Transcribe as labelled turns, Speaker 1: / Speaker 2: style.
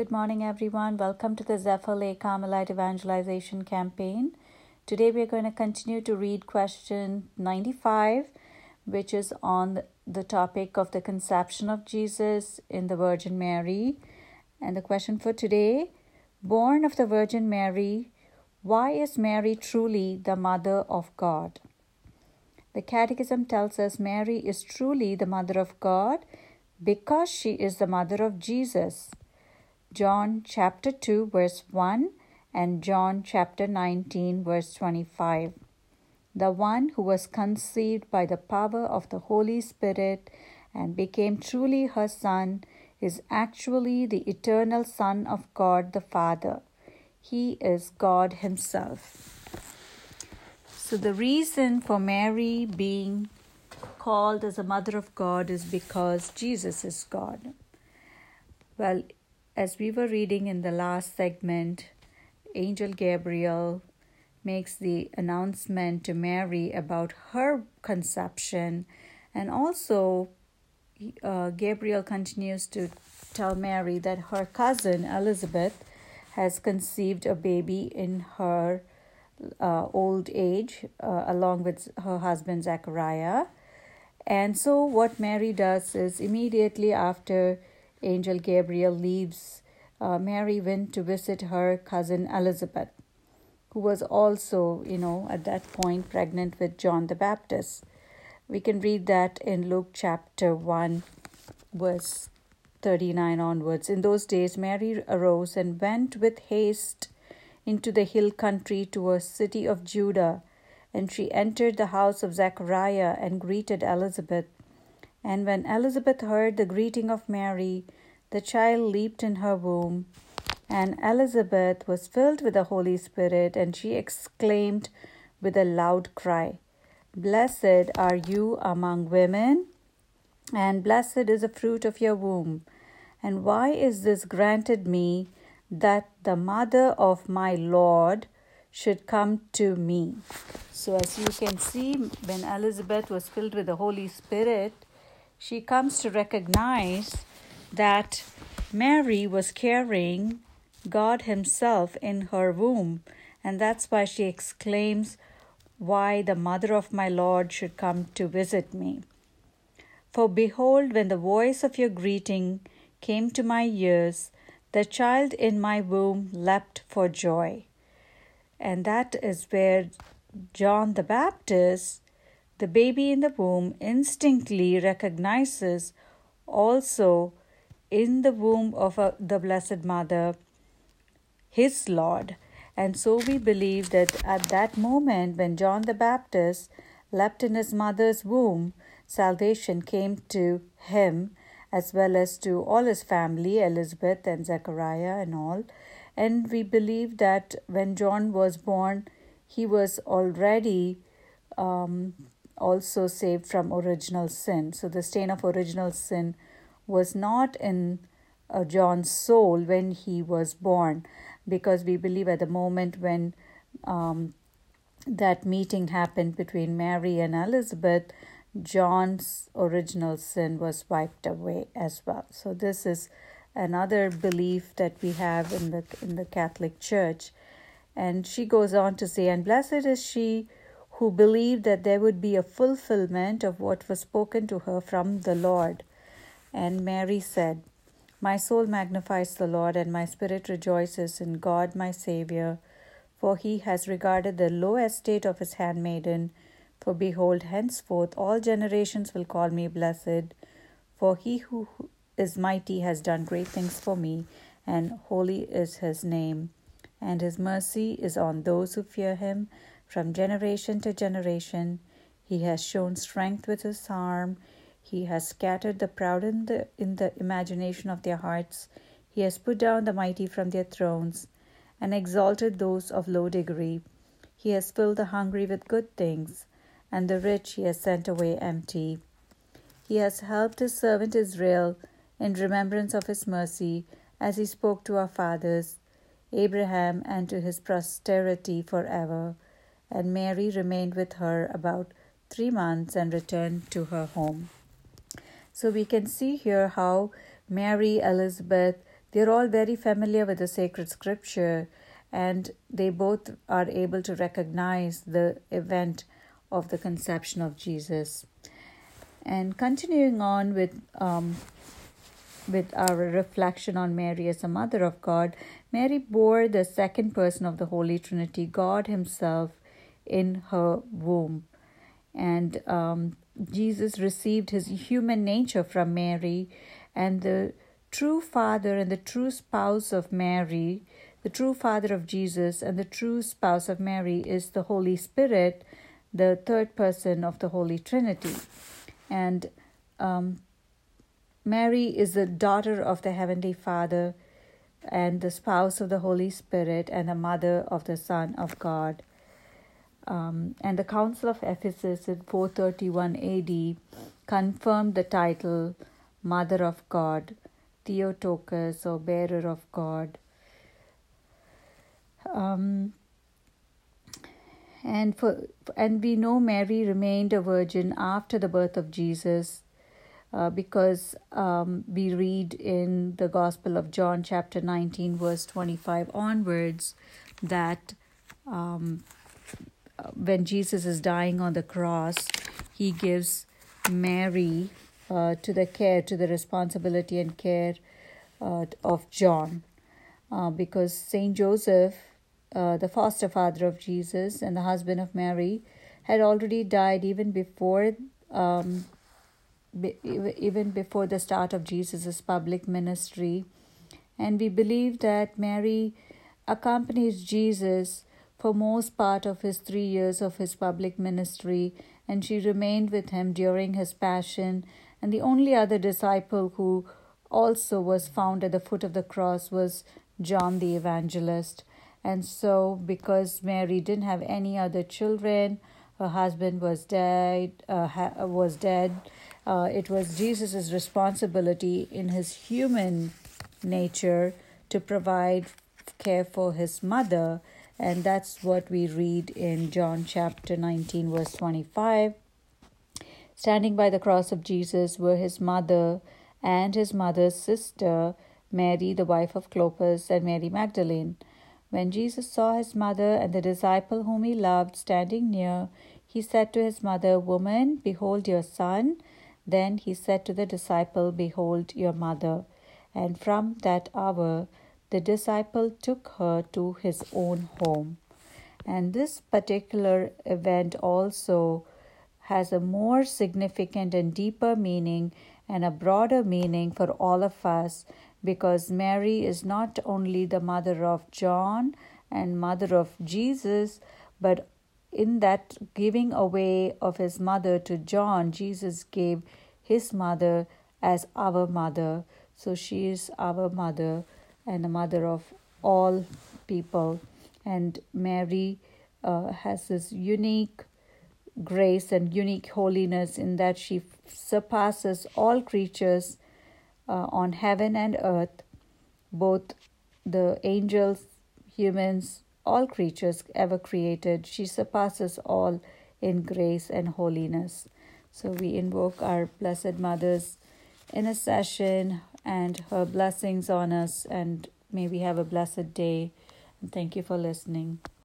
Speaker 1: Good morning, everyone. Welcome to the Zephyr Lake Carmelite Evangelization Campaign. Today, we're going to continue to read question 95, which is on the topic of the conception of Jesus in the Virgin Mary. And the question for today Born of the Virgin Mary, why is Mary truly the Mother of God? The Catechism tells us Mary is truly the Mother of God because she is the Mother of Jesus. John chapter 2, verse 1, and John chapter 19, verse 25. The one who was conceived by the power of the Holy Spirit and became truly her Son is actually the eternal Son of God the Father. He is God Himself. So, the reason for Mary being called as a mother of God is because Jesus is God. Well, as we were reading in the last segment, Angel Gabriel makes the announcement to Mary about her conception, and also uh, Gabriel continues to tell Mary that her cousin Elizabeth has conceived a baby in her uh, old age, uh, along with her husband Zechariah. And so, what Mary does is immediately after Angel Gabriel leaves, uh, Mary went to visit her cousin Elizabeth, who was also, you know, at that point pregnant with John the Baptist. We can read that in Luke chapter 1, verse 39 onwards. In those days, Mary arose and went with haste into the hill country to a city of Judah, and she entered the house of Zechariah and greeted Elizabeth. And when Elizabeth heard the greeting of Mary, the child leaped in her womb, and Elizabeth was filled with the Holy Spirit, and she exclaimed with a loud cry, Blessed are you among women, and blessed is the fruit of your womb. And why is this granted me that the mother of my Lord should come to me? So, as you can see, when Elizabeth was filled with the Holy Spirit, she comes to recognize that Mary was carrying God Himself in her womb, and that's why she exclaims, Why the mother of my Lord should come to visit me. For behold, when the voice of your greeting came to my ears, the child in my womb leapt for joy. And that is where John the Baptist, the baby in the womb, instinctively recognizes also in the womb of a, the Blessed Mother, his Lord. And so we believe that at that moment when John the Baptist leapt in his mother's womb, salvation came to him as well as to all his family, Elizabeth and Zechariah and all. And we believe that when John was born, he was already um, also saved from original sin. So the stain of original sin was not in uh, John's soul when he was born, because we believe at the moment when um, that meeting happened between Mary and Elizabeth, John's original sin was wiped away as well. So this is another belief that we have in the in the Catholic Church. And she goes on to say, and blessed is she who believed that there would be a fulfillment of what was spoken to her from the Lord. And Mary said, My soul magnifies the Lord, and my spirit rejoices in God my Saviour, for he has regarded the low estate of his handmaiden. For behold, henceforth all generations will call me blessed, for he who is mighty has done great things for me, and holy is his name. And his mercy is on those who fear him from generation to generation. He has shown strength with his arm. He has scattered the proud in the, in the imagination of their hearts. He has put down the mighty from their thrones and exalted those of low degree. He has filled the hungry with good things, and the rich he has sent away empty. He has helped his servant Israel in remembrance of his mercy, as he spoke to our fathers, Abraham, and to his posterity forever. And Mary remained with her about three months and returned to her home. So we can see here how Mary, Elizabeth, they're all very familiar with the sacred scripture and they both are able to recognize the event of the conception of Jesus. And continuing on with um, with our reflection on Mary as a mother of God, Mary bore the second person of the Holy Trinity, God Himself, in her womb. And um, Jesus received his human nature from Mary, and the true father and the true spouse of Mary, the true father of Jesus and the true spouse of Mary is the Holy Spirit, the third person of the Holy Trinity. And um, Mary is the daughter of the Heavenly Father and the spouse of the Holy Spirit and the mother of the Son of God. Um, and the Council of Ephesus in 431 AD confirmed the title Mother of God, Theotokos or Bearer of God. Um, and for and we know Mary remained a virgin after the birth of Jesus uh, because um, we read in the Gospel of John, chapter 19, verse 25 onwards, that um, when Jesus is dying on the cross, he gives Mary uh, to the care, to the responsibility and care uh, of John. Uh, because Saint Joseph, uh, the foster father of Jesus and the husband of Mary, had already died even before um, be, even before the start of Jesus' public ministry. And we believe that Mary accompanies Jesus for most part of his three years of his public ministry, and she remained with him during his passion. And the only other disciple who also was found at the foot of the cross was John the Evangelist. And so, because Mary didn't have any other children, her husband was dead, uh, ha- was dead, uh, it was Jesus' responsibility in his human nature to provide care for his mother. And that's what we read in John chapter 19, verse 25. Standing by the cross of Jesus were his mother and his mother's sister, Mary, the wife of Clopas, and Mary Magdalene. When Jesus saw his mother and the disciple whom he loved standing near, he said to his mother, Woman, behold your son. Then he said to the disciple, Behold your mother. And from that hour, the disciple took her to his own home. And this particular event also has a more significant and deeper meaning and a broader meaning for all of us because Mary is not only the mother of John and mother of Jesus, but in that giving away of his mother to John, Jesus gave his mother as our mother. So she is our mother and the mother of all people. And Mary uh, has this unique grace and unique holiness in that she surpasses all creatures uh, on heaven and earth, both the angels, humans, all creatures ever created. She surpasses all in grace and holiness. So we invoke our Blessed Mother's intercession and her blessings on us, and may we have a blessed day. And thank you for listening.